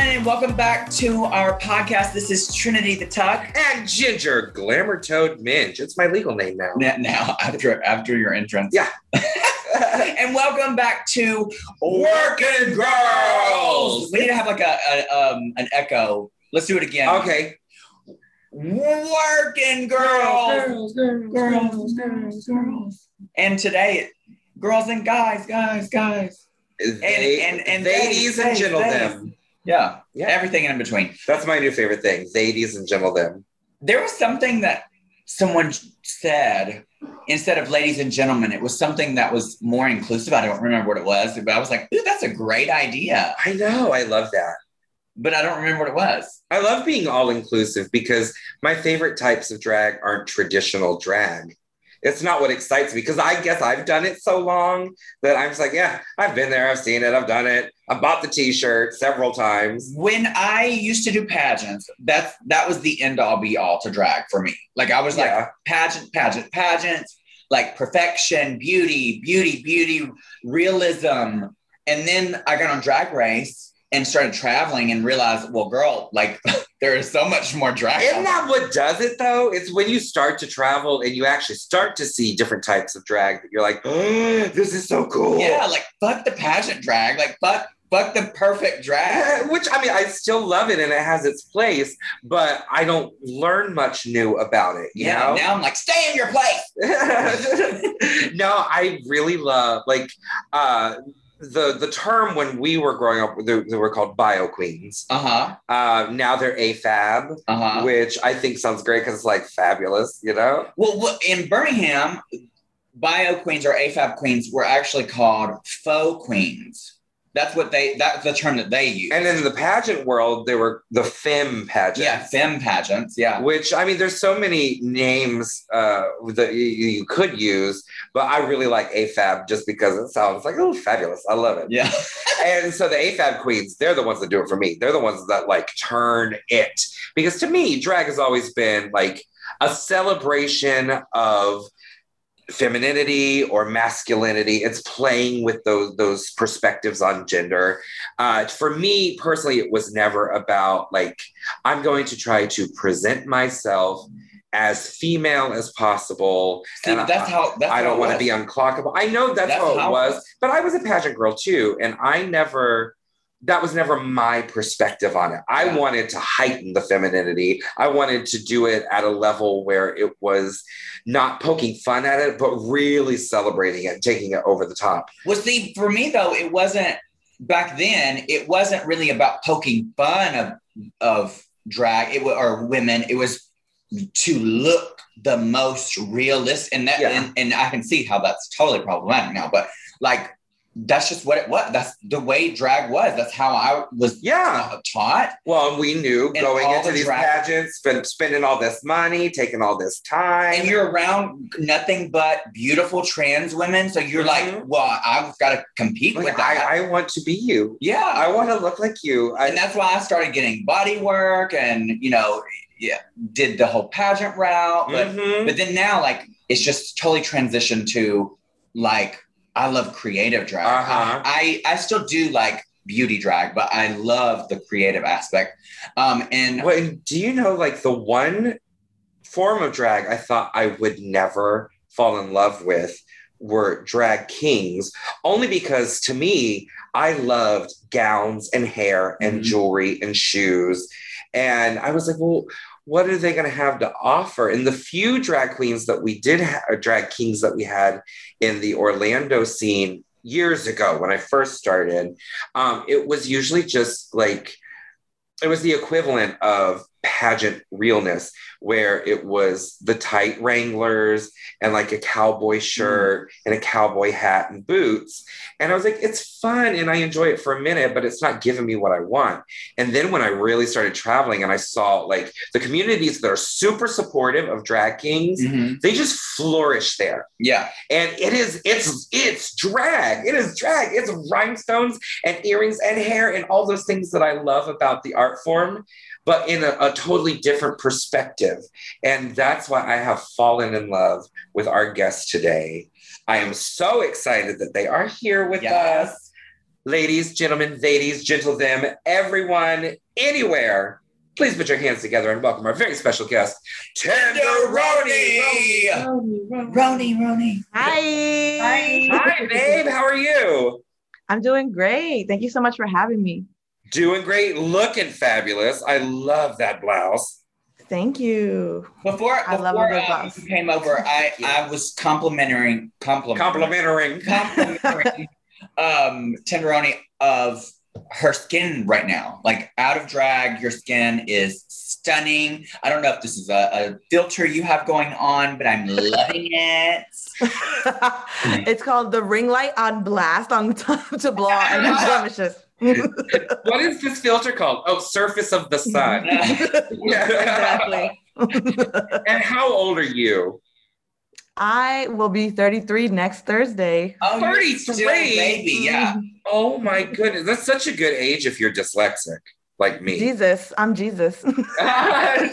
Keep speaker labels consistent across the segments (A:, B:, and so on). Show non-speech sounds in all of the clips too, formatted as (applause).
A: Everyone, and welcome back to our podcast. This is Trinity the Tuck.
B: And Ginger Glamour Toad Minj. It's my legal name now.
A: Now, now (laughs) after after your entrance,
B: Yeah. (laughs)
A: and welcome back to
B: Working Girls.
A: We need to have like a, a um an echo. Let's do it again.
B: Okay.
A: Working girls, girls, girls, girls. And today, girls and guys, guys, guys.
B: They,
A: and- and
B: ladies
A: they-
B: and gentlemen.
A: Yeah,
B: Yeah.
A: everything in between.
B: That's my new favorite thing. Ladies and gentlemen.
A: there was something that someone said instead of ladies and gentlemen it was something that was more inclusive i don't remember what it was but i was like Ooh, that's a great idea
B: I know. I love that.
A: but i don't remember what it was
B: I love being all inclusive because my favorite types of drag aren't traditional drag. It's not what excites me because I guess I've done it so long that I'm just like, yeah, I've been there, I've seen it, I've done it. I bought the t-shirt several times.
A: when i used to do pageants that's that was the end all be all to drag for me like i was like
B: Yeah.
A: pageant pageant pageants like perfection beauty beauty beauty realism and then i got on drag race and started traveling and realized well girl like (laughs) there is so much more drag
B: Isn't that what does it though? It's when you start to travel and you actually start to see different types of drag that you're like, oh, (gasps) this is so cool.
A: Yeah, like fuck the pageant drag, like fuck fuck the perfect drag.
B: Which I mean, I still love it and it has its place, but I don't learn much new about it. You
A: Yeah,
B: know?
A: now I'm like, stay in your place. (laughs)
B: no, I really love like uh the the term when we were growing up they, they were called bio queens.
A: Uh-huh.
B: Uh now they're AFAB,
A: Uh-huh.
B: which I think sounds great because it's like fabulous, you know?
A: Well, well, in Birmingham, bio queens or AFAB queens were actually called faux queens. That's what they that's the term that they use.
B: And in the pageant world, there were the femme pageants.
A: yeah, femme pageants. Yeah.
B: Which I mean, there's so many names uh, that you, you could use, but I really like AFAB just because it sounds like oh fabulous. I love it.
A: Yeah. (laughs)
B: And so the AFAB queens, they're the ones that do it for me. They're the ones that like turn it because to me, drag has always been like a celebration of femininity or masculinity. It's playing with those those perspectives on gender. Uh, for me personally, it was never about like I'm going to try to present myself as female as possible.
A: See,
B: and
A: that's
B: I,
A: how that's
B: I don't want to be unclockable. I know that's,
A: That's
B: how it
A: how it
B: was,
A: was.
B: but I was a pageant girl too, and I never. That was never my perspective on it. I
A: Yeah.
B: wanted to heighten the femininity. I wanted to do it at a level where it was not poking fun at it, but really celebrating it, taking it over the top.
A: Well, see, for me though, it wasn't back then. It wasn't really about poking fun of of drag. It or women. It was to look the most realistic, and that,
B: Yeah.
A: and, and I can see how that's totally problematic now. But like, that's just what it was. That's the way drag was. That's how I was
B: Yeah.
A: taught.
B: Well, we knew
A: And
B: going into
A: the
B: these
A: drag-
B: pageants, spend, spending all this money, taking all this time.
A: And you're around nothing but beautiful trans women, so you're like,
B: Mhm.
A: well, I've got to compete
B: Like,
A: with that.
B: I, I want to be you.
A: yeah,
B: I want to look like you. I,
A: and that's why I started getting body work and you know, yeah, did the whole pageant route. But
B: Mhm.
A: but then now like it's just totally transitioned to like I love creative drag.
B: Uh-huh.
A: I, I still do like beauty drag, but I love the creative aspect. Um and
B: and do you know, like the one form of drag I thought I would never fall in love with were drag kings, only because to me, I loved gowns and hair and
A: Mhm.
B: jewelry and shoes. And I was like, well, what are they going to have to offer? And the few drag queens that we did, ha- drag kings that we had in the Orlando scene years ago when I first started, um, it was usually just like, it was the equivalent of pageant realness where it was the tight Wranglers and like a cowboy shirt and a cowboy hat and boots. And I was like, it's fun and I enjoy it for a minute, but it's not giving me what I want. And then when I really started traveling and I saw like the communities that are super supportive of drag kings,
A: Mhm.
B: they just flourish there.
A: Yeah.
B: And it is, it's, it's drag. It is drag. It's rhinestones and earrings and hair and all those things that I love about the art form, but in a, a totally different perspective. And that's why I have fallen in love with our guests today. I am so excited that they are here with
A: Yes.
B: us. Ladies, gentlemen, ladies, gentle them, everyone, anywhere. Please put your hands together and welcome our very special guest, Tenderoni.
A: Roni. Roni, Roni.
C: Hi.
B: Hi, babe. How are you?
C: I'm doing great. Thank you so much for having me.
B: Doing great, looking fabulous. I love that blouse.
C: Thank you.
A: Before,
C: I love
A: before
C: a good
A: um,
C: blouse.
A: you came over, I, I was complimenting, complimenting,
B: Complimentary.
A: complimenting (laughs) um, Tenderoni of her skin right now. Like out of drag, your skin is stunning. I don't know if this is a, a filter you have going on, but I'm loving it. (laughs) (laughs)
C: it's called the ring light on blast on top to blow out any blemishes. (laughs)
B: What is this filter called? Oh, surface of the sun. (laughs) (laughs)
C: exactly.
B: and how old are you?
C: I will be 33 next Thursday.
A: Oh, you're still a
B: 33?
A: baby, yeah.
B: Oh my goodness. That's such a good age if you're dyslexic, like me.
C: Jesus, I'm Jesus.
B: Drag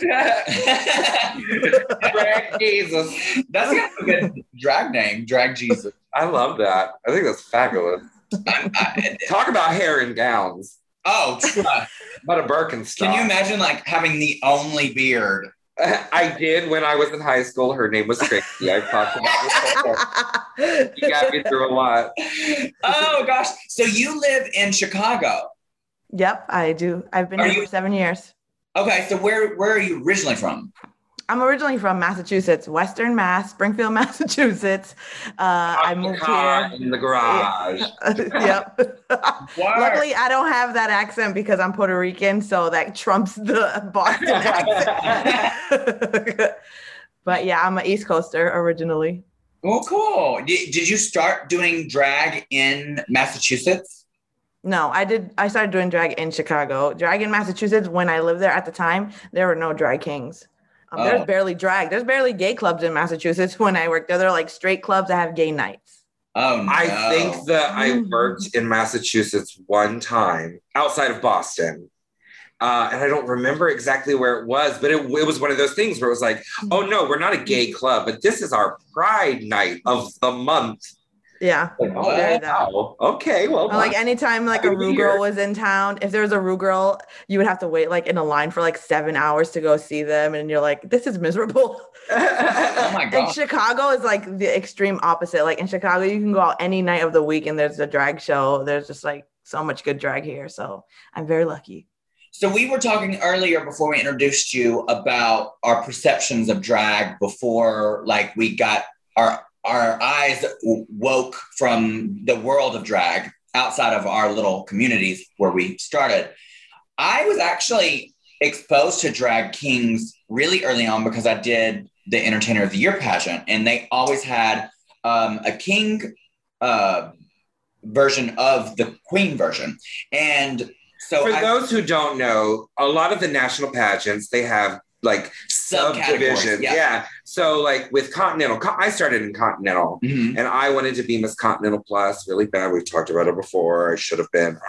B: Jesus.
A: That's a good drag name, Drag Jesus.
B: I love that. I think that's fabulous.
A: I- I-
B: Talk about hair and gowns.
A: oh, trust. (laughs)
B: Uh, but a Birkenstock.
A: Can you imagine like having the only beard? (laughs)
B: I did when I was in high school. Her name was Trixie. I've talked about this before. She got me through a lot.
A: Oh gosh. So you live in Chicago.
C: yep, I do. I've been
A: Are
C: here
A: you-
C: for seven years.
A: Okay, so where where are you originally from?
C: I'm originally from Massachusetts, Western Mass, Springfield, (laughs) Massachusetts. Uh, I moved
B: Car
C: here.
B: in the garage. (laughs)
C: yep. (laughs) Luckily, I don't have that accent because I'm Puerto Rican, so that trumps the Boston accent. but yeah, I'm an East Coaster originally.
A: Well, cool. Did, did you start doing drag in Massachusetts?
C: No, I did. I started doing drag in Chicago. Drag in Massachusetts. When I lived there at the time, there were no drag kings. Um,
A: Oh.
C: There's barely drag. There's barely gay clubs in Massachusetts. (laughs) When I worked there, they're like straight clubs that have gay nights.
A: Oh no.
B: I think that I worked in Massachusetts one time outside of Boston. Uh, and I don't remember exactly where it was, but it, it was one of those things where it was like, oh no, we're not a gay club, but this is our pride night of the month.
C: Yeah.
B: Like, oh, wow. Okay, well,
C: like anytime like a
B: Ru
C: girl was in town, if there was a Ru girl, you would have to wait like in a line for like seven hours to go see them, and you're like, this is miserable. (laughs) (laughs)
A: Oh my God.
C: And
A: god.
C: Chicago is like the extreme opposite. Like in Chicago, you can go out any night of the week and there's a drag show. There's just like so much good drag here. So I'm very lucky.
A: So we were talking earlier before we introduced you about our perceptions of drag before like we got our our eyes woke from the world of drag outside of our little communities where we started. I was actually exposed to drag kings really early on because I did the Entertainer of the Year pageant, and they always had um, a king uh, version of the queen version, and so
B: For
A: I-
B: those who don't know, a lot of the national pageants, they have like subdivisions.
A: yeah.
B: Yeah. So like with Continental, I started in Continental
A: Mhm.
B: and I wanted to be Miss Continental Plus really bad. We've talked about it before. I should have been. (laughs)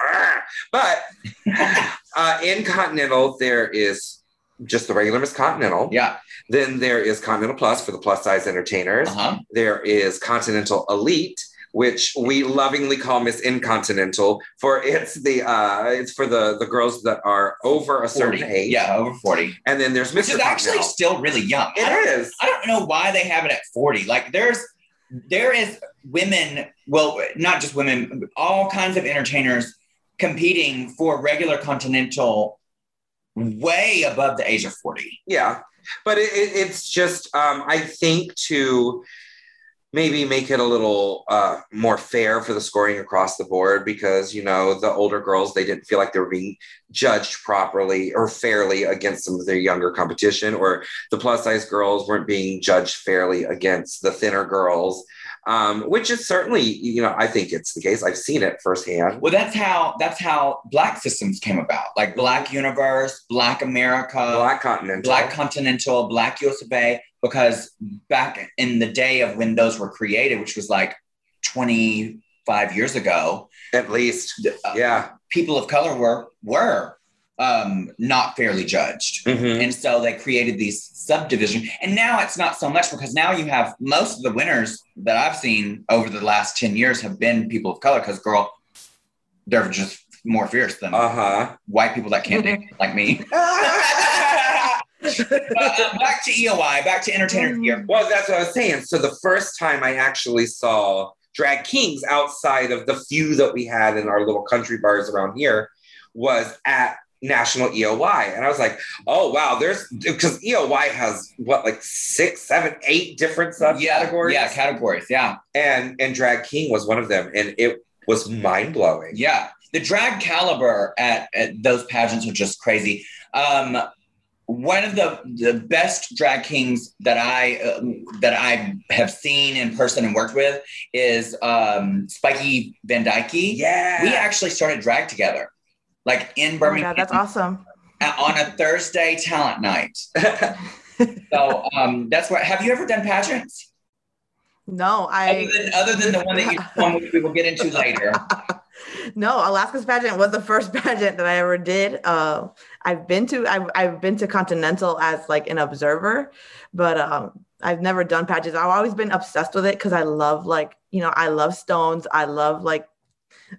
B: But (laughs) uh, in Continental, there is just the regular Miss Continental.
A: Yeah.
B: Then there is Continental Plus for the plus size entertainers.
A: Uh-huh.
B: There is Continental Elite, which we lovingly call Miss Incontinental, for it's the uh it's for the the girls that are over a certain age.
A: Yeah, over 40.
B: And then there's
A: Which
B: Mr.
A: is actually still really young. I
B: It
A: don't,
B: is.
A: I don't know why they have it at 40. Like there's there is women, well, not just women, all kinds of entertainers competing for regular continental way above the age of 40.
B: Yeah, but it, it, it's just um, I think to maybe make it a little uh, more fair for the scoring across the board because you know the older girls they didn't feel like they were being judged properly or fairly against some of their younger competition or the plus size girls weren't being judged fairly against the thinner girls um, which is certainly you know i think it's the case. I've seen it firsthand.
A: Well, that's how that's how Black systems came about. Like Black Universe, Black America,
B: black continental.
A: Black Continental, Black US of A, because back in the day of when those were created, which was like 25 years ago,
B: at least.
A: uh,
B: yeah
A: people of color were were um, not fairly judged.
B: Mhm.
A: And so they created these subdivision. And now it's not so much because now you have most of the winners that I've seen over the last 10 years have been people of color because girl, they're just more fierce than
B: uh-huh
A: white people that can't dance (laughs) like me. (laughs) but, uh, back to EOY, back to Entertainer of the Year.
B: Well, that's what I was saying. So the first time I actually saw drag kings outside of the few that we had in our little country bars around here was at National EOY. And I was like, oh wow, there's because EOY has what like six, seven, eight different
A: Yeah,
B: subcategories.
A: yeah, categories. Yeah,
B: and and drag king was one of them. And it was mind blowing.
A: yeah. The drag caliber at, at those pageants are just crazy. Um, one of the, the best drag kings that I uh, that I have seen in person and worked with is um, Spiky Van Dyke.
B: Yeah.
A: We actually started drag together, like in
C: Oh
A: Birmingham
C: god, that's awesome.
A: on a Thursday talent night. (laughs) So um, that's what. Have you ever done pageants?
C: No,
A: Other
C: I
A: than, other than the one that you one (laughs) which we will get into later.
C: No, Alaska's pageant was the first (laughs) pageant that I ever did. Uh, I've been to I've I've been to Continental as like an observer, but um, I've never done pageants. I've always been obsessed with it because I love like you know I love stones. I love like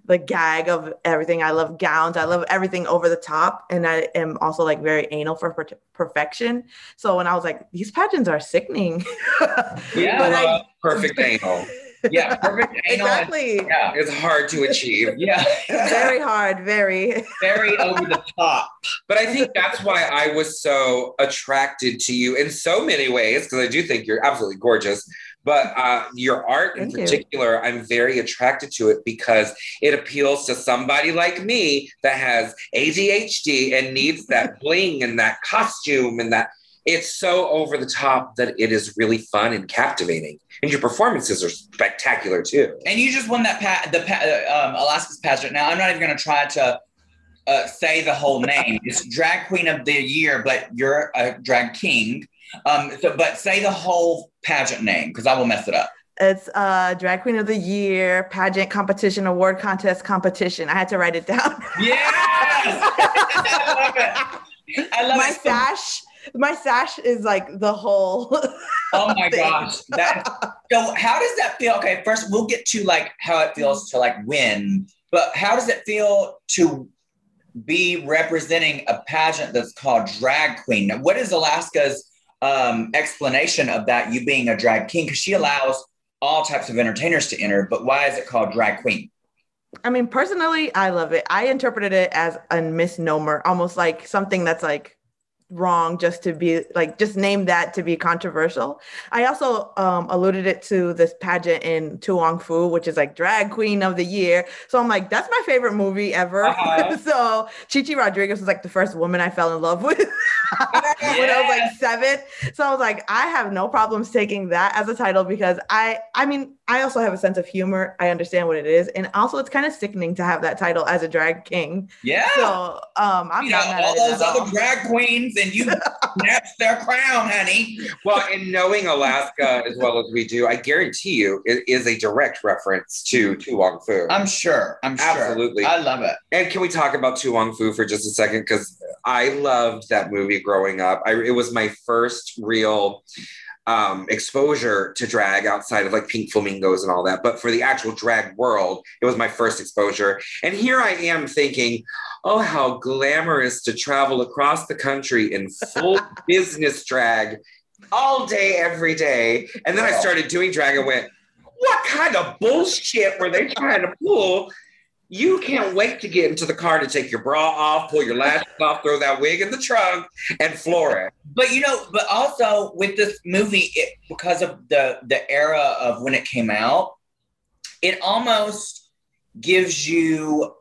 C: the gag of everything. I love gowns. I love everything over the top, and I am also like very anal for per- perfection. So when I was like, these pageants are sickening. (laughs)
A: Yeah.
C: I-
B: perfect anal.
A: Yeah, perfect. (laughs) anal
C: exactly.
A: Yeah,
B: It's hard to achieve. (laughs)
A: yeah,
C: Very hard. Very. (laughs)
A: very over the top.
B: But I think that's why I was so attracted to you in so many ways, because I do think you're absolutely gorgeous. But uh, your art in
C: Thank you.
B: particular, I'm very attracted to it because it appeals to somebody like me that has ADHD and needs that bling and that costume and that it's so over the top that it is really fun and captivating. And your performances are spectacular too.
A: And you just won that pa- the pa- uh, um, Alaska's pageant. Now I'm not even going to try to uh, say the whole name. It's drag queen of the year, but you're a drag king. Um, so, but say the whole pageant name because I will mess it up.
C: It's uh drag queen of the year pageant competition award contest competition. I had to write it down.
A: Yes, (laughs) I love it. I love
C: my
A: it. so-
C: sash, my sash is like the whole. (laughs)
A: Oh my
C: thing.
A: gosh. That so how does that feel? Okay, first we'll get to like how it feels to like win, but how does it feel to be representing a pageant that's called drag queen? Now, what is Alaska's um, explanation of that? You being a drag king because she allows all types of entertainers to enter, but why is it called drag queen?
C: I mean, personally, I love it. I interpreted it as a misnomer, almost like something that's like wrong just to be like just name that to be controversial. I also um, alluded it to this pageant in To Wong Foo, which is like drag queen of the year. So I'm like, that's my favorite movie ever.
A: Uh-huh. (laughs)
C: so Chichi Rodriguez was like the first woman I fell in love with (laughs) when I was like seven. So I was like, I have no problems taking that as a title because I, I mean, I also have a sense of humor. I understand what it is, and also it's kind of sickening to have that title as a drag king.
A: Yeah.
C: So um, I'm
A: you
C: not
A: know,
C: mad
A: all
C: at it
A: those
C: at all.
A: other drag queens, and you (laughs) snatched their crown, honey.
B: Well, in knowing Alaska as well as we do, I guarantee you it is a direct reference to Tu Wong Fu.
A: I'm sure. I'm sure.
B: Absolutely.
A: I love it.
B: and can we talk about To Wong Foo for just a second? Because I loved that movie growing up. I, it was my first real um, exposure to drag outside of like Pink Flamingos and all that. But for the actual drag world, it was my first exposure. And here I am thinking, oh, how glamorous to travel across the country in full (laughs) business drag all day, every day. And then I started doing drag and went, what kind of bullshit were they trying to pull? You can't wait to get into the car to take your bra off, pull your lashes off, throw that wig in the trunk, and floor it.
A: But you know, but also with this movie, it, because of the the era of when it came out, it almost gives you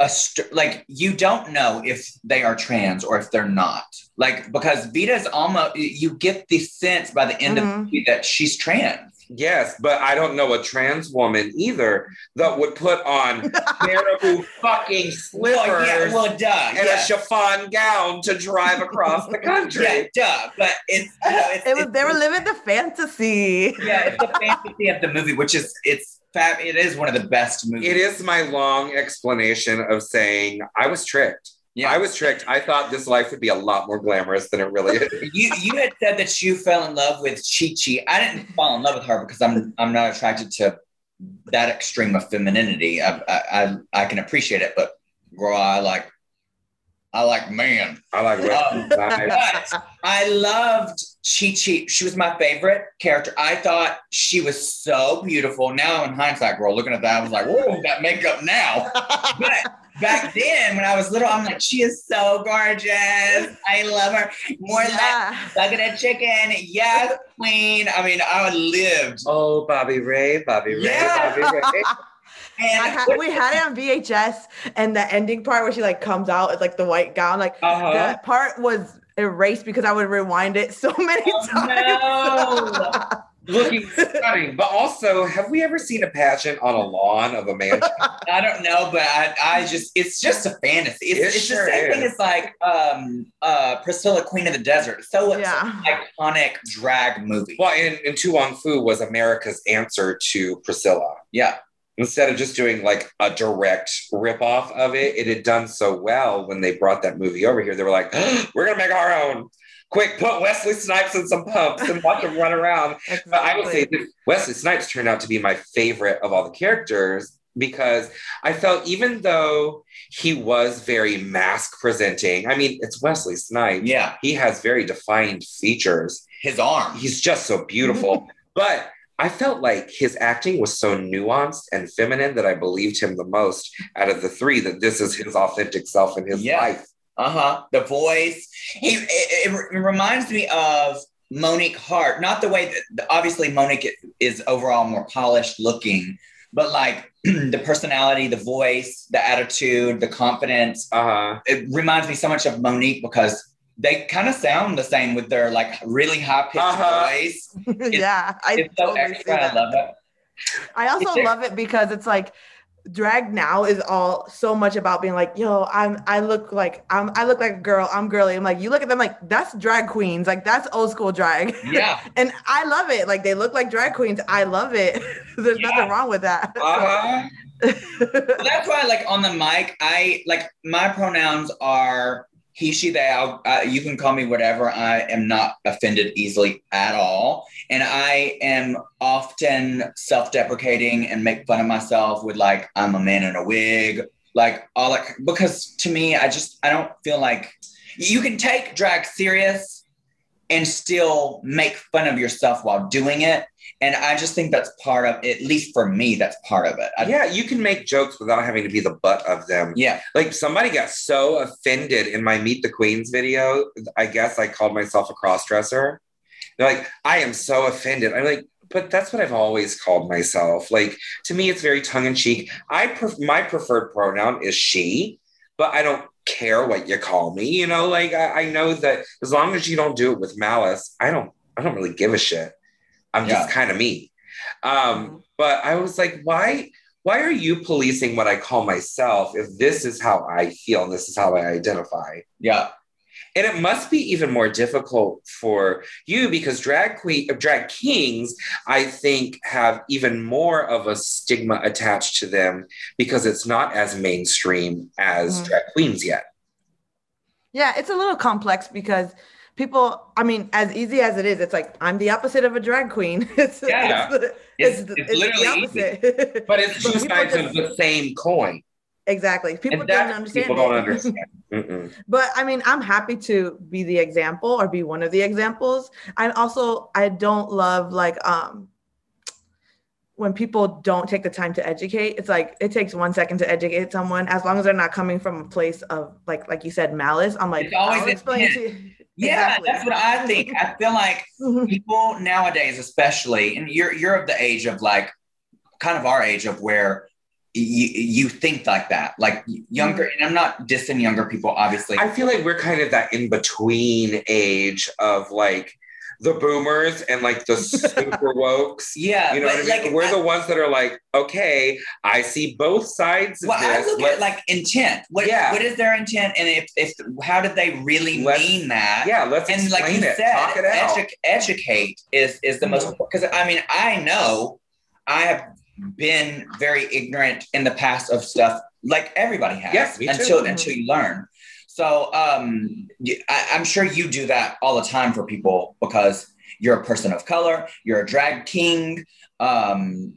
A: a st- like you don't know if they are trans or if they're not. Like because Vida's almost you get the sense by the end of the
C: Mhm.
A: movie that she's trans.
B: Yes, but I don't know a trans woman either that would put on (laughs) terrible fucking slippers
A: Well, yeah, well, duh,
B: and a chiffon gown to drive across the (laughs) country.
A: yeah, duh. But it's, you know, it's, (laughs)
C: it was
A: it's-
C: they were living the fantasy.
A: yeah, it's the fantasy of the movie, which is it's fab. It is one of the best movies.
B: It is my long explanation of saying I was tricked.
A: Yeah,
B: I was tricked. I thought this life would be a lot more glamorous than it really is. (laughs)
A: you you had said that you fell in love with Chi Chi. I didn't fall in love with her because I'm I'm not attracted to that extreme of femininity. I I I, I can appreciate it, but girl, I like I like man.
B: I like Wesley
A: Um, (laughs) But I loved Chi Chi. She was my favorite character. I thought she was so beautiful. Now in hindsight, girl, looking at that, I was like, whoa, that makeup now. (laughs) But back then, when I was little, I'm like, she is so gorgeous. I love her. More like
C: yeah.
A: Sucking a chicken. Yes, queen. I mean, I lived.
B: Oh, Bobby Ray, Bobby Ray,
A: Yeah.
B: Bobby Ray. (laughs)
A: And
C: I had, we had it on VHS, and the ending part where she like comes out, it's like the white gown. Like
B: Uh-huh.
C: that part was erased because I would rewind it so (laughs) many
A: Oh,
C: times. (laughs)
B: Looking stunning. But also, have we ever seen a pageant on a lawn of a mansion? (laughs)
A: I don't know, but I, I just, it's just a fantasy. It's,
B: It
A: it's
B: sure
A: the same
B: is.
A: thing as like um, uh, Priscilla, Queen of the Desert. So it's
C: Yeah.
A: an iconic drag movie.
B: well, and, and To Wong Foo was America's answer to Priscilla.
A: Yeah.
B: Instead of just doing like a direct ripoff of it, it had done so well when they brought that movie over here. They were like, (gasps) we're going to make our own. Quick, put Wesley Snipes in some pumps and watch him run around. (laughs) But I would say that Wesley Snipes turned out to be my favorite of all the characters because I felt even though he was very mask presenting, I mean, it's Wesley Snipes.
A: Yeah.
B: He has very defined features.
A: His arm.
B: He's just so beautiful. (laughs) but I felt like his acting was so nuanced and feminine that I believed him the most out of the three that this is his authentic self in his
A: Yeah.
B: life.
A: Uh huh. The voice. He. It, it, it reminds me of Monique Heart. Not the way that obviously Monique is overall more polished looking, but like (clears throat) the personality, the voice, the attitude, the confidence.
B: Uh-huh.
A: It reminds me so much of Monique because they kind of sound the same with their like really high pitched
B: Uh-huh.
A: voice. (laughs)
C: yeah, I
A: It's so
C: totally
A: extra. I love it.
C: I also love it because it's like drag now is all so much about being like, yo, I'm I look like I'm I look like a girl, I'm girly. I'm like, you look at them like that's drag queens, like that's old school drag.
A: Yeah. (laughs)
C: and I love it. Like they look like drag queens. I love it. (laughs) There's
A: Yeah.
C: nothing wrong with that. (laughs)
B: Uh-huh.
A: Well, that's why, like on the mic, I like my pronouns are he, she, they. Uh, you can call me whatever. I am not offended easily at all, and I am often self-deprecating and make fun of myself with like I'm a man in a wig, like all that. Because to me, I just I don't feel like you can take drag serious and still make fun of yourself while doing it. And I just think that's part of, at least for me, that's part of it. I,
B: yeah, you can make jokes without having to be the butt of them.
A: yeah.
B: Like somebody got so offended in my Meet the Queens video. I guess I called myself a crossdresser. They're like, I am so offended. I'm like, but that's what I've always called myself. Like to me, it's very tongue in cheek. I pref- my preferred pronoun is she, but I don't care what you call me. You know, like I, I know that as long as you don't do it with malice, I don't. I don't really give a shit. I'm just kind of me. Um, but I was like, why? Why are you policing what I call myself if this is how I feel and this is how I identify?
A: Yeah.
B: And it must be even more difficult for you because drag queen, drag kings, I think, have even more of a stigma attached to them because it's not as mainstream as
C: Mhm.
B: drag queens yet.
C: Yeah, it's a little complex because people, I mean, as easy as it is, it's like I'm the opposite of a drag queen. (laughs) it's,
A: Yeah.
C: it's, the-
A: It's-
C: it's,
A: it's
C: the
A: literally
C: opposite. (laughs)
B: But it's two sides
C: just-
B: of the same coin.
C: exactly. People
B: and
C: don't understand.
B: people don't
C: it.
B: understand. (laughs)
C: But I mean, I'm happy to be the example or be one of the examples. I also I don't love like um when people don't take the time to educate, it's like it takes one second to educate someone. As long as they're not coming from a place of like, like you said, malice. I'm like,
A: It's always
C: I'll explain to you.
A: Yeah,
C: Exactly.
A: that's what I think. I feel like (laughs) people nowadays, especially, and you're you're of the age of like, kind of our age of where you you think like that, like younger.
C: Mm-hmm.
A: And I'm not dissing younger people, obviously.
B: I feel like we're kind of that in between age of like the boomers and like the super (laughs) wokes.
A: yeah,
B: You know what I mean?
A: like
B: we're
A: I-
B: the ones that are like, okay, I see both sides of
A: Well, I
B: this.
A: look
B: Let's-
A: at like intent. What
B: Yeah.
A: what is their intent, and if if how did they really
B: Let's-
A: mean that?
B: yeah, let's
A: and
B: explain
A: like you
B: it.
A: said,
B: Talk it out.
A: edu- educate is is the most because I mean I know I have been very ignorant in the past of stuff like everybody has
B: Yes, me too.
A: until
C: Mhm.
A: until you learn. So um, I, am sure you do that all the time for people because you're a person of color, you're a drag king. Um,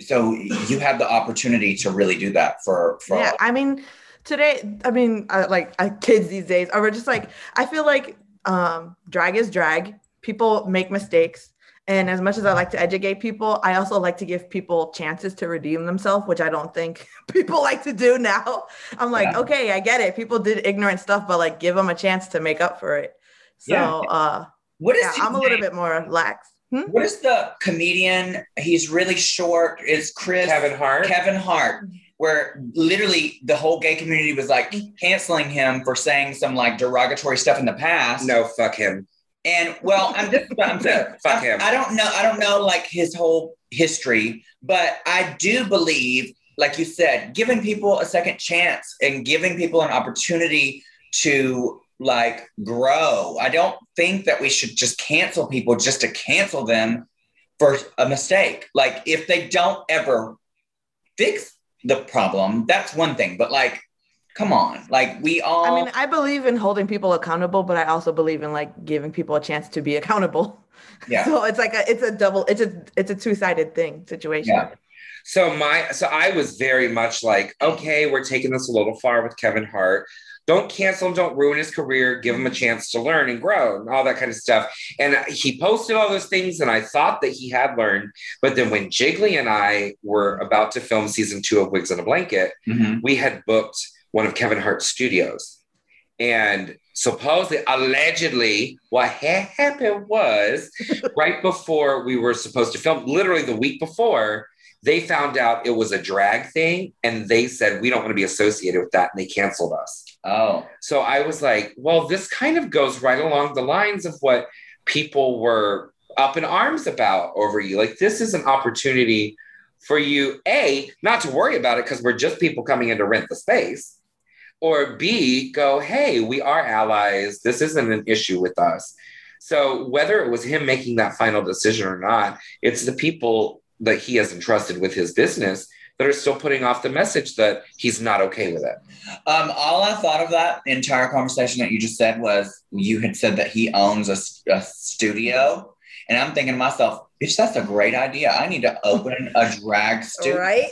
A: so you have the opportunity to really do that for for
C: yeah i mean today i mean uh, like uh, kids these days are just like i feel like um drag is drag people make mistakes and as much as i like to educate people i also like to give people chances to redeem themselves which i don't think (laughs) people like to do now i'm like
A: Yeah.
C: okay i get it people did ignorant stuff but like give them a chance to make up for it so
A: Yeah.
C: uh
A: what is
C: yeah i'm a little bit more lax Hmm?
A: What is the comedian? He's really short. Is Chris
B: Kevin Hart.
A: Kevin Hart, where literally the whole gay community was like canceling him for saying some like derogatory stuff in the past.
B: no, fuck him.
A: And well, I'm just I'm (laughs)
B: Fuck him.
A: I don't know. I don't know like his whole history, but I do believe, like you said, giving people a second chance and giving people an opportunity to like grow. I don't think that we should just cancel people just to cancel them for a mistake. Like if they don't ever fix the problem, that's one thing. But like, come on, like we all.
C: i mean i believe in holding people accountable but i also believe in like giving people a chance to be accountable (laughs)
A: yeah.
C: So it's like a it's a double it's a it's a two sided thing situation.
A: Yeah.
B: So my so I was very much like, okay, we're taking this a little far with Kevin Hart. Don't cancel him, don't ruin his career, give him a chance to learn and grow and all that kind of stuff. And he posted all those things, and I thought that he had learned. But then when Jiggly and I were about to film season two of Wigs in a Blanket,
A: Mhm.
B: we had booked one of Kevin Hart's studios. And supposedly, allegedly, what ha- happened was (laughs) right before we were supposed to film, literally the week before, they found out it was a drag thing and they said, we don't want to be associated with that. And they canceled us.
A: Oh.
B: So I was like, well, this kind of goes right along the lines of what people were up in arms about over you. Like, this is an opportunity for you, A, not to worry about it because we're just people coming in to rent the space, or B, go, hey, we are allies. This isn't an issue with us. So whether it was him making that final decision or not, it's the people that he has entrusted with his business that are still putting off the message that he's not okay with it.
A: Um, all I thought of that entire conversation that you just said was you had said that he owns a, a studio. And I'm thinking to myself, bitch, that's a great idea. I need to open a drag (laughs) studio.
C: Right?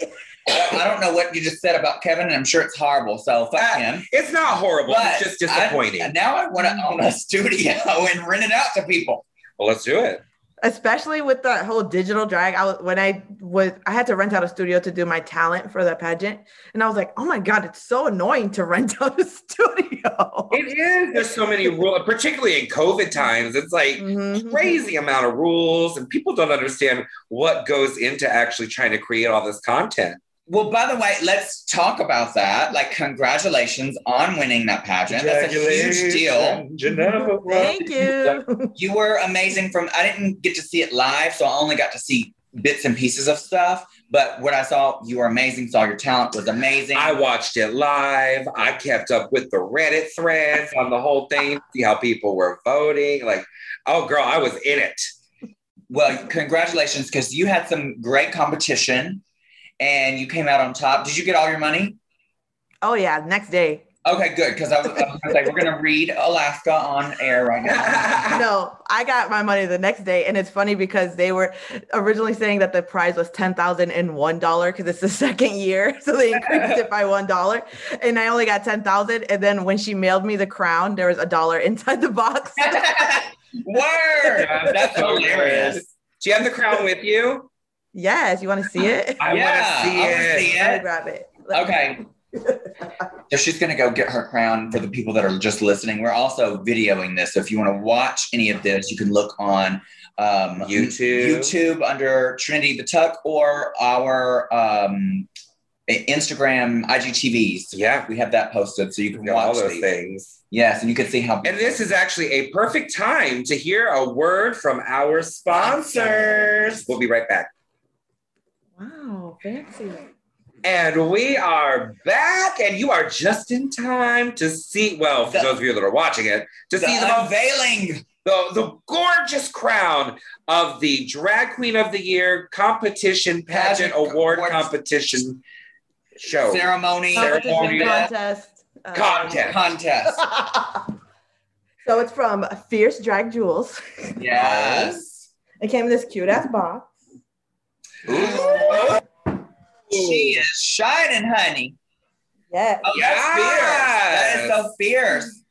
A: I don't know what you just said about Kevin, and I'm sure it's horrible. So fuck
B: Ah,
A: him.
B: It's not horrible.
A: But
B: it's just disappointing.
A: I, now I want to own a studio (laughs) and rent it out to people.
B: well, let's do it.
C: Especially with the whole digital drag. I was when I was I had to rent out a studio to do my talent for the pageant. And I was like, oh my God, it's so annoying to (laughs) rent out a studio.
B: It is. There's so many (laughs) rules, particularly in COVID times. It's like
C: Mhm.
B: crazy amount of rules, and people don't understand what goes into actually trying to create all this content.
A: Well, by the way, let's talk about that. Like, congratulations on winning that pageant. That's a huge deal.
C: Thank you.
A: You were amazing from I didn't get to see it live, so I only got to see bits and pieces of stuff. But what I saw, you were amazing. Saw your talent was amazing.
B: I watched it live. I kept up with the Reddit threads on the whole thing, see how people were voting. Like, oh, girl, I was in it.
A: well, congratulations, because you had some great competition and you came out on top. Did you get all your money?
C: Oh yeah, next day.
A: Okay, good. Because I was, I was gonna we're gonna read Alaska on air right now. (laughs)
C: no, I got my money the next day, and it's funny because they were originally saying that the prize was ten thousand and one dollar because it's the (laughs) second year, so they increased it by one dollar, and I only got ten thousand. And then when she mailed me the crown, there was a dollar inside the box. (laughs)
A: Word! That's hilarious.
B: Do you have the crown with you?
C: Yes, you want to see it?
B: I
A: Yeah,
B: want to see it.
A: see it.
C: grab it.
A: Okay. (laughs) So she's gonna go get her crown for the people that are just listening. We're also videoing this. So if you want to watch any of this, you can look on um,
B: YouTube.
A: YouTube under Trinity the Tuck or our um, Instagram IGTVs.
B: Yeah,
A: We have that posted, so you can
B: got all
A: watch
B: those
A: these.
B: things.
A: Yes, and you can see how.
B: And this is actually a perfect time to hear a word from our sponsors. We'll be right back.
C: Wow, fancy.
B: And we are back, and you are just in time to see. Well, for
A: The-
B: those of you that are watching it, to
A: the
B: see the,
A: unveiling.
B: the the gorgeous crown of the Drag Queen of the Year competition pageant,
A: Pageant
B: award
A: awards.
B: competition show
A: ceremony,
B: Ceremony.
C: Contest. uh,
B: Contest.
A: contest. (laughs)
C: so it's from Fierce Drag Jewels.
A: Yes.
C: It came in this cute ass box.
B: Ooh.
A: She is shining, honey.
C: Yeah.
A: Oh, that's fierce. That is so fierce.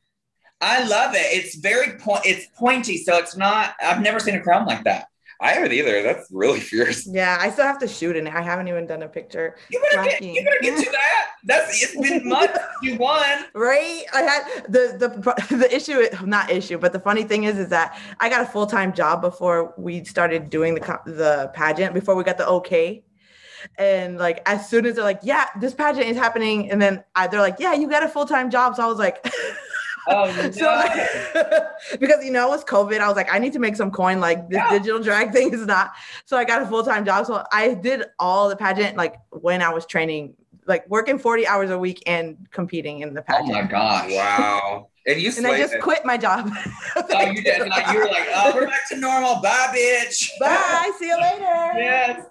A: I love it. It's very point. It's pointy, so it's not. I've never seen a crown like that.
B: I haven't either. That's really (laughs) fierce.
C: Yeah, I still have to shoot in it. I haven't even done a picture.
A: You better get. You better get to that. That's. It's been (laughs) months you won.
C: Right? I had the the (laughs) the issue not issue, but the funny thing is is that I got a full-time job before we started doing the the pageant before we got the okay. And like as soon as they're like, "Yeah, this pageant is happening." And then I, they're like, "Yeah, you got a full-time job." So I was like
A: Oh (laughs) no.
C: so (laughs) because you know it was COVID, I was like, I need to make some coin. Like this
A: Yeah.
C: digital drag thing is not. So I got a full time job. So I did all the pageant like when I was training, like working forty hours a week and competing in the pageant.
A: oh my gosh.
B: Wow. And you
C: and I just
B: it.
C: quit my job. (laughs)
A: Oh, you did. Like, you were like, oh, we're back to normal. Bye, bitch.
C: Bye. See you later.
A: Yes.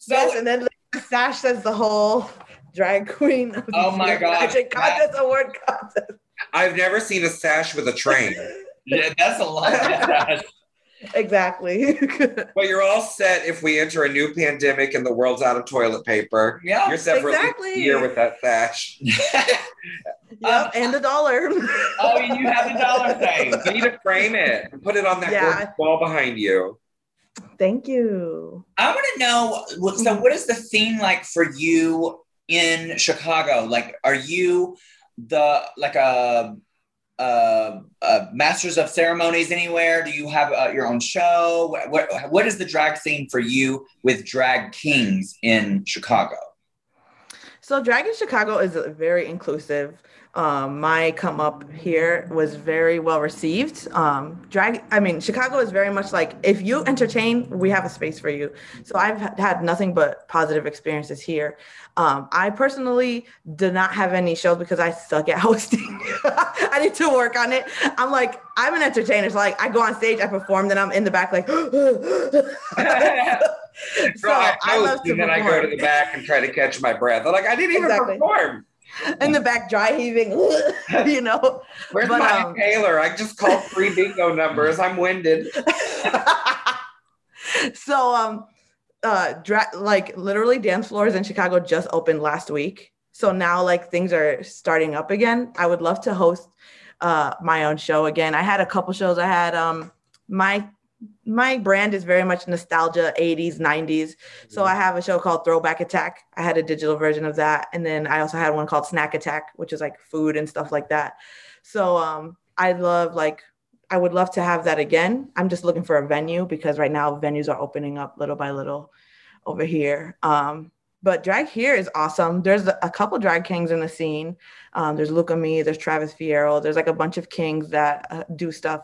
A: So
C: yes, and then like, Sash says the whole drag queen. Of
A: Oh my
C: year
A: gosh,
C: pageant contest award contest.
B: I've never seen a sash with a train. (laughs)
A: yeah, that's a lot.
C: Exactly. (laughs)
B: but you're all set if we enter a new pandemic and the world's out of toilet paper.
A: Yeah.
B: You're set for at a
C: Exactly.
B: year with that sash. (laughs)
C: yep, and a dollar.
A: oh, and you have a dollar thing.
B: You need to frame it and put it on that
C: Yeah.
B: wall behind you.
C: Thank you.
A: I want to know. So, what is the theme like for you in Chicago? Like, are you the like a, a, a masters of ceremonies anywhere? Do you have uh, your own show? What, what what is the drag scene for you with drag kings in Chicago?
C: So Drag in Chicago is very inclusive. Um, my come up here was very well received. Um, drag, I mean, Chicago is very much like if you entertain, we have a space for you. So I've had nothing but positive experiences here. Um, I personally did not have any shows because I suck at (laughs) hosting. (laughs) I need to work on it. I'm like, I'm an entertainer. So like, I go on stage, I perform, then I'm in the back like. (gasps) (laughs) so
B: I
C: I love to
B: and then I go to the back and try to catch my breath. I'm like, I didn't even
C: Exactly.
B: perform. (laughs)
C: in the back dry heaving, (laughs) you know.
B: Where's
C: But,
B: my
C: um,
B: inhaler? I just called three bingo numbers. I'm winded. (laughs)
C: so um uh dra- like literally dance floors in Chicago just opened last week. So now like things are starting up again. I would love to host uh my own show again. I had a couple shows. I had um my my brand is very much nostalgia 80s 90s so i have a show called throwback attack. I had a digital version of that. And then i also had one called snack attack which is like food and stuff like that. So um i love like i would love to have that again. I'm just looking for a venue because right now venues are opening up little by little over here. Um but drag here is awesome. There's a a couple drag kings in the scene. Um, there's Luca Me, there's Travis Fierro, there's like a bunch of kings that uh, do stuff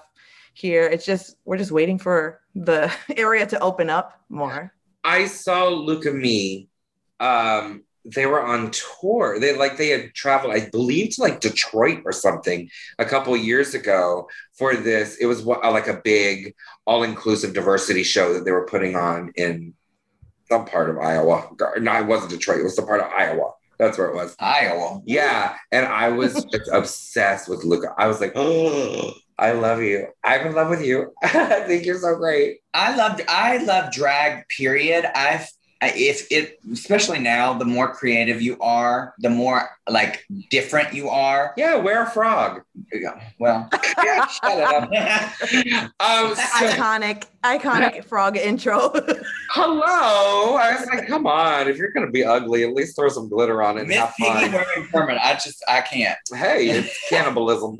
C: here. It's just we're just waiting for the (laughs) area to open up more.
B: I saw Luca Me. Um, they were on tour. They like they had traveled, I believe, to like Detroit or something a couple years ago for this. It was wa- like a big all-inclusive diversity show that they were putting on in some part of Iowa. No, it wasn't Detroit. It was some part of Iowa. That's where it was.
A: Iowa.
B: Yeah, and I was just (laughs) obsessed with Luca. I was like, oh, (gasps) I love you. I'm in love with you. (laughs) I think you're so great.
A: I loved I love drag period. I I- if it, especially now, the more creative you are, the more like different you are.
B: Yeah, wear a frog.
A: Well, (laughs)
B: Shut up. (laughs) Um, so,
C: iconic, iconic frog intro.
B: hello. I was like, come on. If you're gonna be ugly, at least throw some glitter on it and
A: Miss
B: have
A: Piggy
B: fun.
A: wearing permanent. I just, I can't.
B: Hey, it's cannibalism.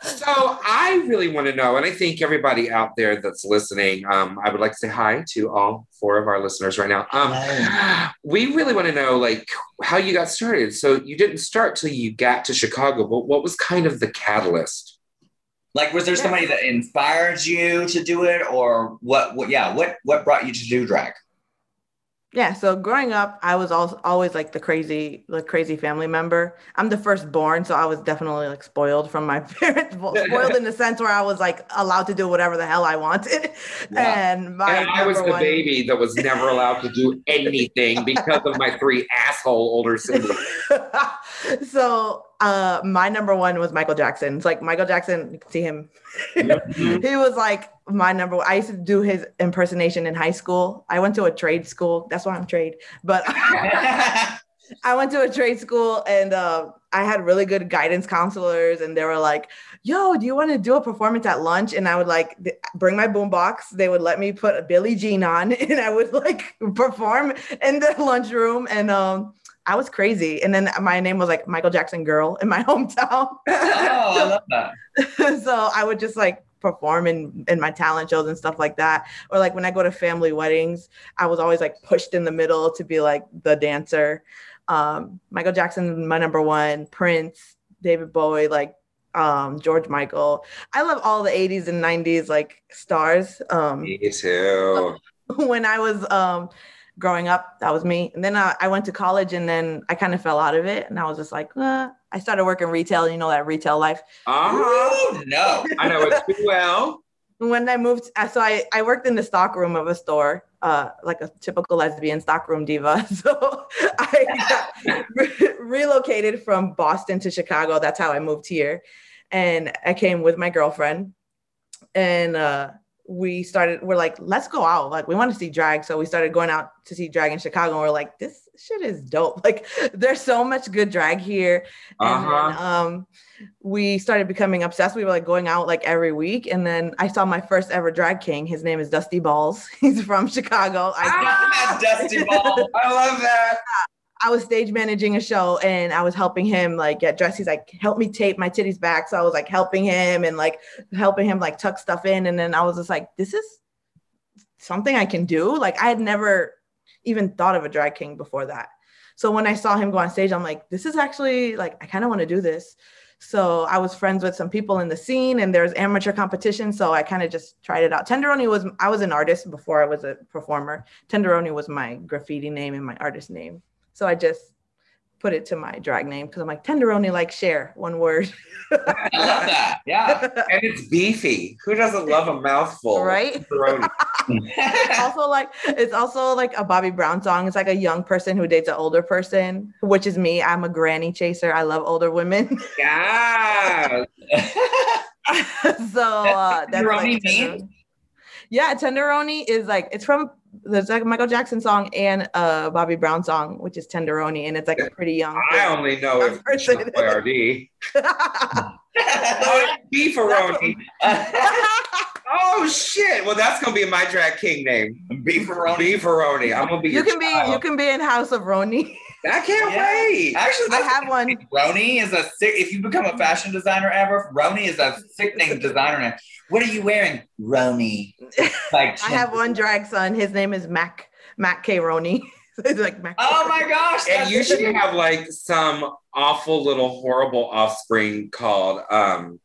B: So I really want to know, and I think everybody out there that's listening, um, I would like to say hi to all four of our listeners right now. Um, (gasps) we really want to know, like, how you got started. So you didn't start till you got to Chicago, but what was kind of the catalyst?
A: Like, was there somebody that inspired you to do it, or what? What? Yeah. What? What brought you to do drag?
C: Yeah, so growing up, I was al- always like the crazy, like crazy family member. I'm the firstborn, so I was definitely like spoiled from my (laughs) parents. Spoiled in the (laughs) sense where I was like allowed to do whatever the hell I wanted. (laughs)
A: Yeah.
C: And my
B: and I was the
C: one-
B: baby that was never allowed to do anything because of my three asshole older siblings.
C: so uh my number one was Michael Jackson. It's like Michael Jackson, you can see him.
A: Mhm. (laughs)
C: he was like my number one. I used to do his impersonation in high school. I went to a trade school. That's why I'm trade. But (laughs) I went to a trade school and uh, I had really good guidance counselors, and they were like, "Yo, do you want to do a performance at lunch?" And I would like th- bring my boombox. They would let me put a Billie Jean on, (laughs) and I would like perform in the lunchroom. And um, I was crazy. And then my name was like Michael Jackson Girl in my (laughs) hometown.
A: oh, I love that. (laughs)
C: so I would just like perform in in my talent shows and stuff like that or like when i go to family weddings i was always like pushed in the middle to be like the dancer um michael jackson my number one prince david bowie like um george michael i love all the 80s and 90s like stars um
B: Me too. (laughs)
C: when I was um, growing up, that was me. And then uh, I went to college and then I kind of fell out of it. And I was just like, uh, I started working retail, you know, that retail life.
B: Uh-huh.
A: No.
B: I know it too well.
C: When I moved, uh, so I, I worked in the stock room of a store, uh, like a typical lesbian stock room diva. (laughs) So I got re- relocated from Boston to Chicago. That's how I moved here. And I came with my girlfriend. And uh, we started, we're like, let's go out. Like, we want to see drag. So we started going out to see drag in Chicago. And we're like, this shit is dope. (laughs) Like, there's so much good drag here. And then,
B: Uh-huh.
C: um, we started becoming obsessed. We were like going out like every week. And then I saw my first ever drag king. His name is Dusty Balls. (laughs) He's from Chicago. I,
A: That (laughs) dusty.
B: I love that.
C: I was stage managing a show and I was helping him like get dressed. He's like, help me tape my titties back. So I was like helping him and like helping him like tuck stuff in. And then I was just like, this is something I can do. Like I had never even thought of a drag king before that. So when I saw him go on stage, I'm like, this is actually like, I kind of want to do this. So I was friends with some people in the scene and there's amateur competition. So I kind of just tried it out. Tenderoni was, I was an artist before I was a performer. Tenderoni was my graffiti name and my artist name. So I just put it to my drag name because I'm like tenderoni like share one word.
A: I love that. Yeah. (laughs)
B: And it's beefy. Who doesn't love a mouthful?
C: right? (laughs) (laughs) It's also like it's also like a Bobby Brown song. It's like a young person who dates an older person, which is me. I'm a granny chaser. I love older women.
B: Yeah.
C: so uh that's
A: Tenderoni
C: like tenderoni. Yeah, tenderoni is like it's from a Michael Jackson song and a Bobby Brown song, which is tenderoni, and it's like a pretty young.
B: I only know (laughs) if
C: person. (laughs)
B: Oh, it's YRD. Oh, beefaroni. (laughs) Oh shit! Well, that's gonna be my drag king name.
A: Beefaroni.
B: Beefaroni. I'm gonna be.
C: you can be you can be in House of Roni.
B: I can't
A: Yeah.
B: wait.
A: Actually,
C: I have one.
A: Roni is a sick. If you become a fashion designer ever, Roni is a sickening (laughs) designer name. What are you wearing, Roni? (laughs) Like,
C: I have one drag son. His name is Mac Mac K Roni. (laughs) like Mac.
A: Oh my gosh!
B: And you should have like some awful little horrible offspring called um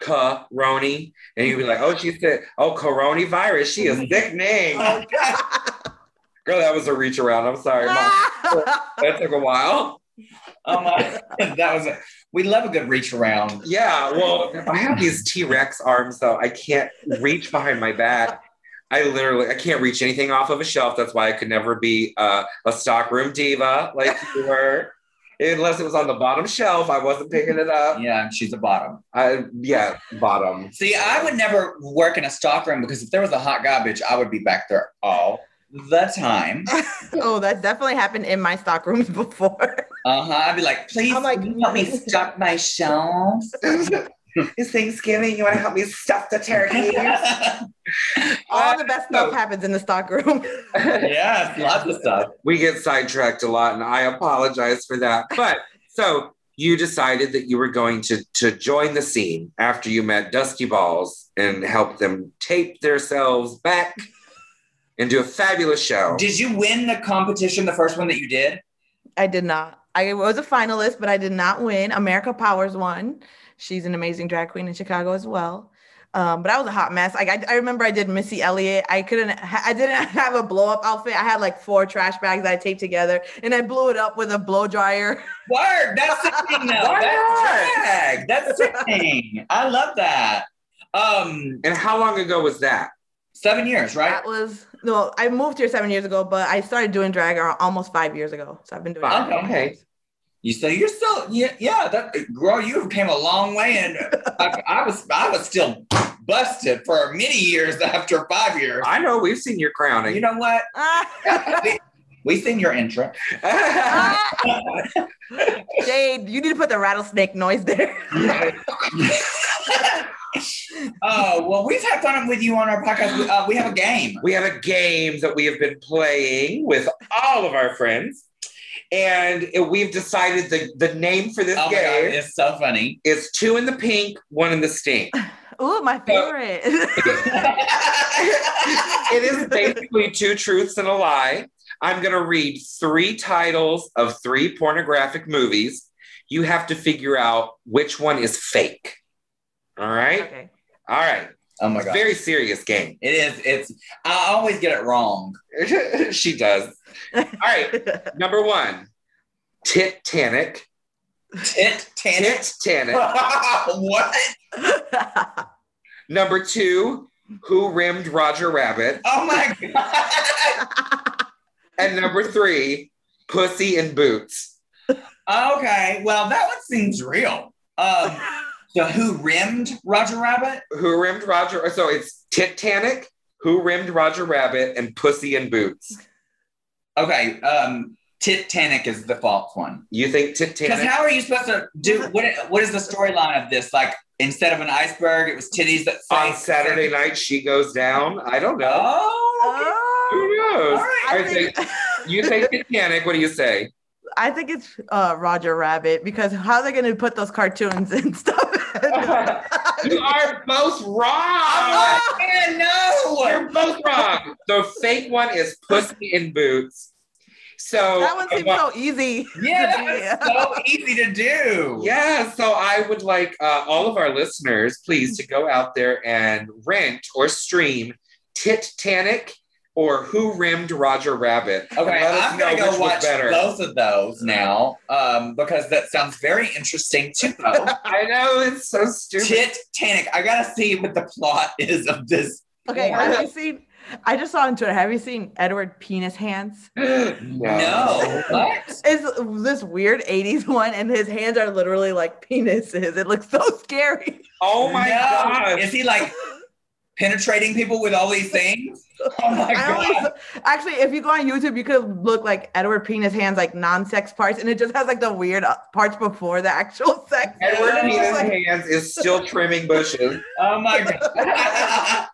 B: Coroni. And you'd be like, oh, she's sick. Oh, coronavirus. She is sick name.
C: Oh,
B: Girl, that was a reach around. I'm sorry, mom. (laughs) That took a while.
A: Oh my! (laughs) That was. A, we love a good reach around.
B: Yeah, well, I have these T-Rex arms though. I can't reach behind my back. I literally I can't reach anything off of a shelf. That's why I could never be uh, a stockroom diva like you (laughs) were. Unless it was on the bottom shelf, I wasn't picking it up.
A: Yeah, she's a bottom.
B: I yeah, bottom.
A: See, I would never work in a stockroom because if there was a hot garbage, I would be back there all the time. (laughs)
C: oh, that definitely happened in my stock rooms (laughs) before.
A: Uh huh. I'd be like, please
C: I'm like-
A: can you help me stock my shelves. (laughs)
B: It's Thanksgiving. You want to help me stuff the turkey?
C: All the best stuff happens in the stock room.
A: yes, lots of stuff.
B: we get sidetracked a lot, and I apologize for that. But so you decided that you were going to to join the scene after you met Dusty Balls and help them tape themselves back and do a fabulous show.
A: Did you win the competition, the first one that you did?
C: I did not. I was a finalist, but I did not win. America Powers won. She's an amazing drag queen in Chicago as well. Um, but I was a hot mess. Like I, I remember I did Missy Elliott. I couldn't. Ha- I didn't (laughs) have a blow up outfit. I had like four trash bags that I taped together, and I blew it up with a blow dryer. (laughs)
A: Word, that's sickening though.
B: Why
A: That's drag. That's sickening. I love that. Um,
B: and how long ago was that?
A: Seven years, right?
C: That was no. I moved here seven years ago, but I started doing drag almost five years ago. So I've been doing.
B: Five,
C: it
B: okay.
A: You so you're still yeah yeah that girl you came a long way and (laughs) I, I was I was still busted for many years after five years.
B: I know we've seen your crowning.
A: You know what? (laughs) We, we seen your intro. (laughs)
C: Jade, you need to put the rattlesnake noise there.
A: Oh well, we've had fun with you on our podcast. We, uh, we have a game.
B: we have a game that we have been playing with all of our friends. And we've decided the, the name for this
A: Oh my god,
B: game
A: it's so funny.
B: It's two in the pink, one in the stink. (laughs)
C: Ooh, my favorite. (laughs)
B: it is basically two truths and a lie. I'm going to read three titles of three pornographic movies. You have to figure out which one is fake. All right.
C: okay.
B: All right.
A: oh my god,
B: Very serious game.
A: it is. It's I always get it wrong. (laughs)
B: she does. All right. (laughs) Number one Titanic.
A: Tit Tanic.
B: Titanic. (laughs)
A: what?
B: Number two, Who Rimmed Roger Rabbit?
A: Oh my god.
B: And number three, Pussy in Boots.
A: Okay, well that one seems real. Um, so who rimmed Roger Rabbit?
B: Who Rimmed Roger? So it's Titanic, Who Rimmed Roger Rabbit, and Pussy in Boots.
A: Okay, um, Titanic is the false one.
B: You think Titanic?
A: Because how are you supposed to do what? What is the storyline of this? Like instead of an iceberg, it was titties that
B: On? Saturday night, she goes down. I don't know.
A: Oh,
B: Who
C: Oh,
B: knows?
A: All right,
B: I
C: I think,
B: say, (laughs) you say Titanic. What do you say?
C: I think it's uh, Roger Rabbit because how are they going to put those cartoons and (laughs) stuff? (laughs)
B: You are both wrong.
A: oh man, no!
B: You're both wrong. The fake one is Pussy in Boots. So
C: that one seems so easy. (laughs)
A: Yeah, so easy to do.
B: Yeah, so I would like uh, all of our listeners, please, to go out there and rent or stream Titanic or Who Rimmed Roger Rabbit.
A: Okay,
B: let us
A: I'm gonna
B: know
A: go watch
B: better.
A: both of those now, um, because that sounds very interesting too. (laughs)
B: I know it's so stupid.
A: Titanic. I gotta see what the plot is of this.
C: Okay,
A: Yeah.
C: have you seen? I just saw on Twitter. Have you seen Edward Penis Hands? (gasps)
A: No, what? (laughs)
C: It's this weird 80s one, and his hands are literally like penises. It looks so scary.
B: Oh my
A: No.
B: god.
A: Is he like penetrating people with all these things? (laughs) Oh my
C: I
A: god!
C: always, actually, if you go on YouTube, you could look like Edward Penis Hands, like non-sex parts, and it just has like the weird uh, parts before the actual (laughs) sex.
B: Edward
C: it's
B: Penis
C: like-
B: Hands is still trimming bushes. (laughs)
A: Oh my god!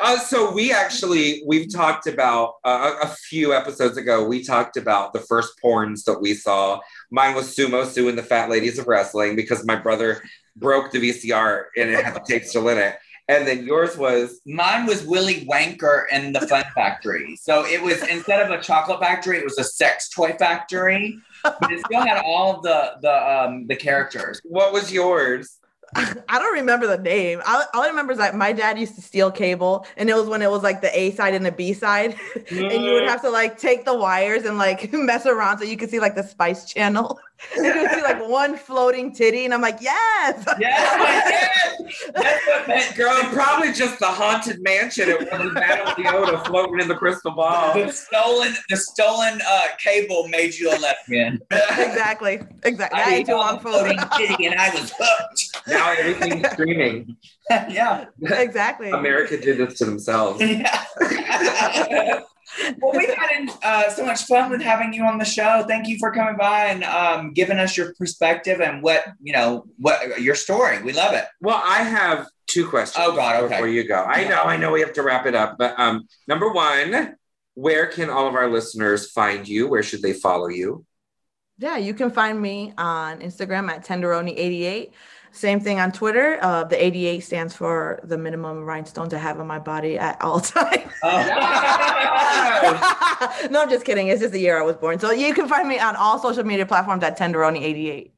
B: uh, so we actually we've talked about uh, a a few episodes ago. We talked about the first porns that we saw. Mine was Sumo Sue and the Fat Ladies of Wrestling because my brother broke the VCR and it had the tape still in it. And then yours was
A: Mine was Willy Wanker and the Fun Factory. So it was instead of a chocolate factory, it was a sex toy factory. But it still had all of the the um the characters.
B: what was yours?
C: I don't remember the name. All, all I remember is that my dad used to steal cable, and it was when it was like the A side and the B side, (laughs) and you would have to like take the wires and like (laughs) mess around so you could see like the Spice Channel. And you would see like one floating titty, and I'm like, yes.
A: Yes, that's what meant,
B: Girl, probably just the haunted mansion. It wasn't Battle Leota floating in the crystal ball.
A: The stolen the stolen uh, cable made you a lesbian. (laughs)
C: exactly. Exactly. I,
A: I
C: ate too
A: saw
C: long
A: floating kitty and I was hooked. (laughs)
B: Now everything's streaming. (laughs)
A: yeah.
C: exactly.
B: America did this to themselves.
A: yeah. Well, we've had uh, so much fun with having you on the show. Thank you for coming by and um, giving us your perspective and what you know, what your story. We love it.
B: Well, I have two questions.
A: Oh, God, okay.
B: Before you go, I know, I know, we have to wrap it up. But um, number one, where can all of our listeners find you? Where should they follow you?
C: Yeah, you can find me on Instagram at Tenderoni88. Same thing on Twitter. Uh, the 88 stands for the minimum rhinestones I have on my body at all (laughs) times.
A: Oh. (laughs)
C: no, I'm just kidding. It's just the year I was born. So you can find me on all social media platforms at Tenderoni88.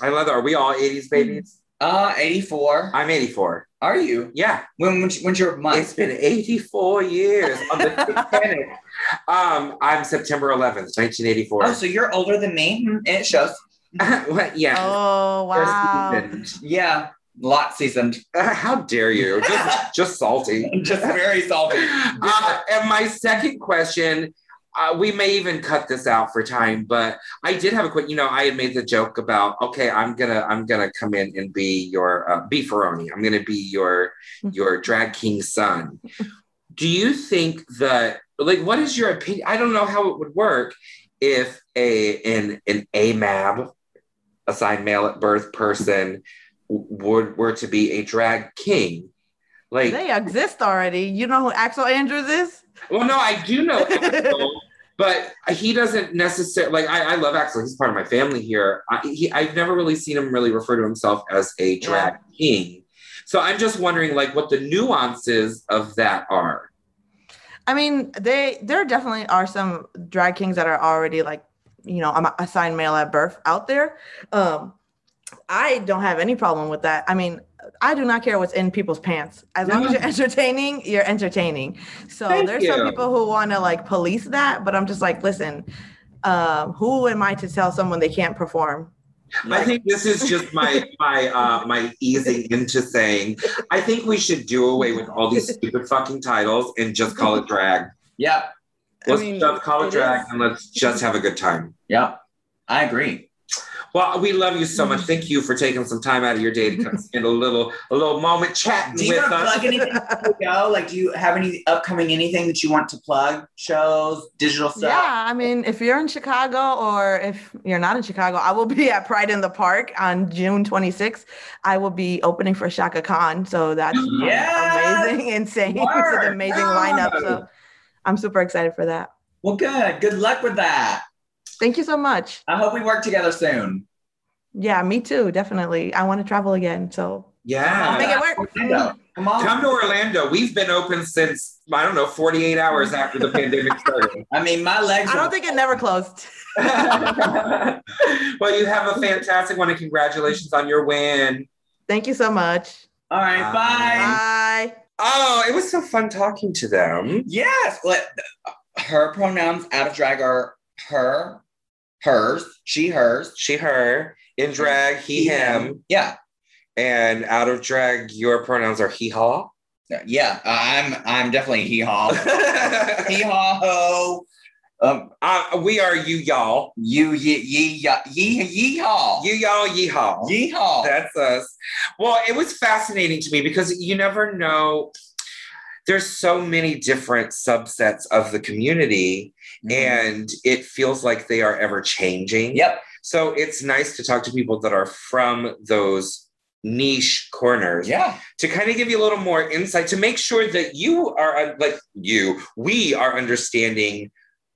B: I love that. Are we all 80s babies?
A: Uh, 84.
B: I'm 84.
A: Are you?
B: Yeah.
A: When, when's, when's your month?
B: It's been 84 years on the Titanic. (laughs) um, I'm September 11th, 1984.
A: Oh, so you're older than me? Hmm, It shows. (laughs)
B: Well, yeah.
C: Oh, wow.
B: First.
A: Yeah, lot seasoned.
B: Uh, how dare you? (laughs) Just, just salty. (laughs)
A: Just very salty.
B: Uh, and my second question, uh, we may even cut this out for time, but I did have a quick. You know, I had made the joke about, okay, I'm gonna, I'm gonna come in and be your uh, Beefaroni. I'm gonna be your, your drag king son. Do you think that, like, what is your opinion? I don't know how it would work if a an an AMAB, assigned male at birth person, would were to be a drag king. Like,
C: They exist already. You know who Axel Andrews is?
B: well, no, I do know (laughs) Axel, but he doesn't necessarily like. I, I love Axel. He's part of my family here. I, he, I've never really seen him really refer to himself as a drag king. So I'm just wondering, like, what the nuances of that are.
C: I mean, they there definitely are some drag kings that are already like, you know, I'm assigned male at birth out there. Um, I don't have any problem with that. I mean, I do not care what's in people's pants. As long as you're entertaining, you're entertaining. So
B: Thank
C: there's some people who want to like police that, but I'm just like, listen, um, who am I to tell someone they can't perform?
B: I think this is just my my uh, my easing into saying I think we should do away with all these stupid fucking titles and just call it drag.
A: Yep.
B: Let's
C: mean,
B: just call it
C: it
B: drag
C: is.
B: and let's just have a good time.
A: Yep. I agree.
B: Well, we love you so much. Mm-hmm. Thank you for taking some time out of your day to come spend a little a little moment chatting
A: Do you
B: with
A: want to
B: us.
A: plug anything (laughs) go? Like, do you have any upcoming anything that you want to plug? Shows, digital stuff?
C: Yeah, I mean, if you're in Chicago or if you're not in Chicago, I will be at Pride in the Park on June 26th. I will be opening for Chaka Khan. So that's (gasps)
A: Yes!
C: amazing, (laughs) insane. It's an amazing lineup. So I'm super excited for that.
A: Well, good. Good luck with that.
C: Thank you so much.
A: I hope we work together soon.
C: Yeah, me too. Definitely. I want to travel again. So
B: Yeah.
C: I'll make it work.
A: Orlando. Come on.
B: Come to Orlando. We've been open since I don't know 48 hours after the pandemic (laughs) started.
A: I mean, my legs.
C: I don't think it never closed. (laughs)
B: well, you have a fantastic one, and congratulations on your win.
C: Thank you so much.
A: All right. Bye.
C: Bye.
B: Oh, it was so fun talking to them.
A: Yes. Let, her pronouns out of drag are her, hers, she, hers,
B: She, her. In drag, he, him.
A: Yeah.
B: And out of drag, your pronouns are he, haw.
A: Yeah. I'm. I'm definitely hee haw. (laughs) hee haw ho. Um.
B: uh, we are you, y'all.
A: You ye ye ya- ye yee haw.
B: You, y'all, yeehaw.
A: Yeehaw.
B: That's us. Well, it was fascinating to me because you never know. There's so many different subsets of the community,
A: Mhm.
B: and it feels like they are ever changing.
A: Yep.
B: So it's nice to talk to people that are from those niche corners
A: Yeah.
B: to kind of give you a little more insight to make sure that you are like you, we are understanding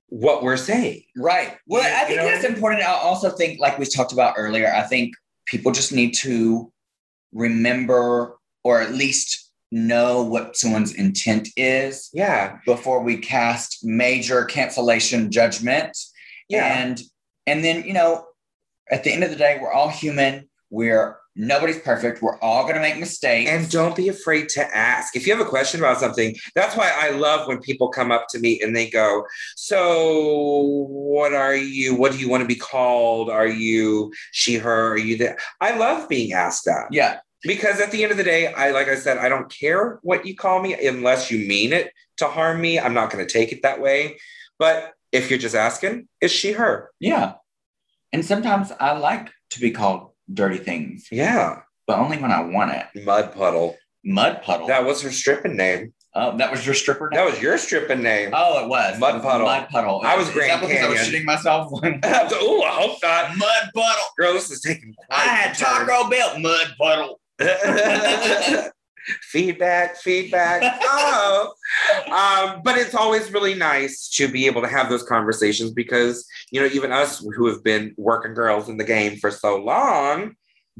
B: what we're saying.
A: Right. Well,
B: You-
A: I think
B: know?
A: that's important. I also think, like we talked about earlier, I think people just need to remember or at least know what someone's intent is
B: Yeah.
A: before we cast major cancellation judgment.
B: Yeah.
A: And and then, you know, at the end of the day, we're all human. We're nobody's perfect. We're all gonna make mistakes.
B: And don't be afraid to ask. If you have a question about something, that's why I love when people come up to me and they go, So, what are you? What do you want to be called? Are you she, her? Are you that? I love being asked that
A: yeah,
B: because at the end of the day, I, like I said, I don't care what you call me unless you mean it to harm me. I'm not going to take it that way. But if you're just asking, is she, her?
A: yeah. And sometimes I like to be called dirty things,
B: Yeah.
A: but only when I want it.
B: Mud puddle.
A: Mud puddle.
B: That was her stripping name.
A: Oh, that was your stripper name?
B: That was your stripping name.
A: Oh, it was.
B: Mud
A: It was
B: Puddle.
A: Mud puddle.
B: I was Grand
A: because I was shitting myself. (laughs)
B: oh, I hope not.
A: mud puddle.
B: Girl, this is taking.
A: I had
B: quite the turn.
A: Taco Bell. Mud puddle. (laughs)
B: feedback, feedback. Oh, um, but it's always really nice to be able to have those conversations because you know even us who have been working girls in the game for so long,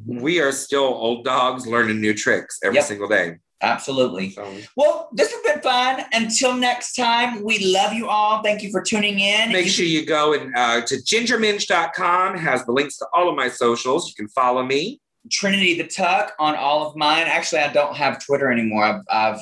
B: we are still old dogs learning new tricks every
A: Yep.
B: single day.
A: Absolutely.
B: So
A: Well, this has been fun. Until next time, we love you all. Thank you for tuning in.
B: make
A: You-
B: sure you go and uh, to gingerminj.com has the links to all of my socials. You can follow me.
A: Trinity the Tuck on all of mine. Actually, I don't have Twitter anymore. I've, I've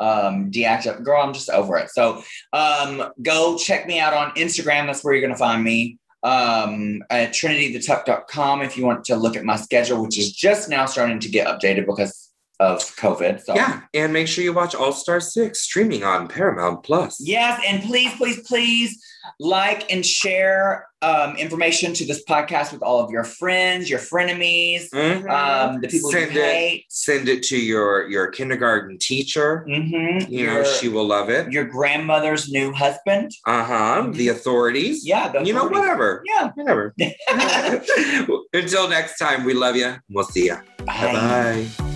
A: um, deactivated. Girl, I'm just over it. So um, go check me out on Instagram. That's where you're going to find me. Um, at trinitythetuck.com if you want to look at my schedule, which is just now starting to get updated because of COVID. So
B: Yeah, and make sure you watch All Star Six streaming on Paramount Plus.
A: Yes, and please, please, please like and share um, information to this podcast with all of your friends, your frenemies,
B: Mhm.
A: um, the people
B: Send
A: you
B: it.
A: hate.
B: Send it to your your kindergarten teacher.
A: Mm-hmm.
B: You
A: your,
B: know she will love it.
A: your grandmother's new husband.
B: Uh huh.
A: Mhm.
B: The authorities.
A: Yeah, the
B: You know, whatever.
A: Yeah.
B: Whatever. (laughs) (laughs) Until next time, we love you. We'll see you.
A: Bye.
B: Bye bye.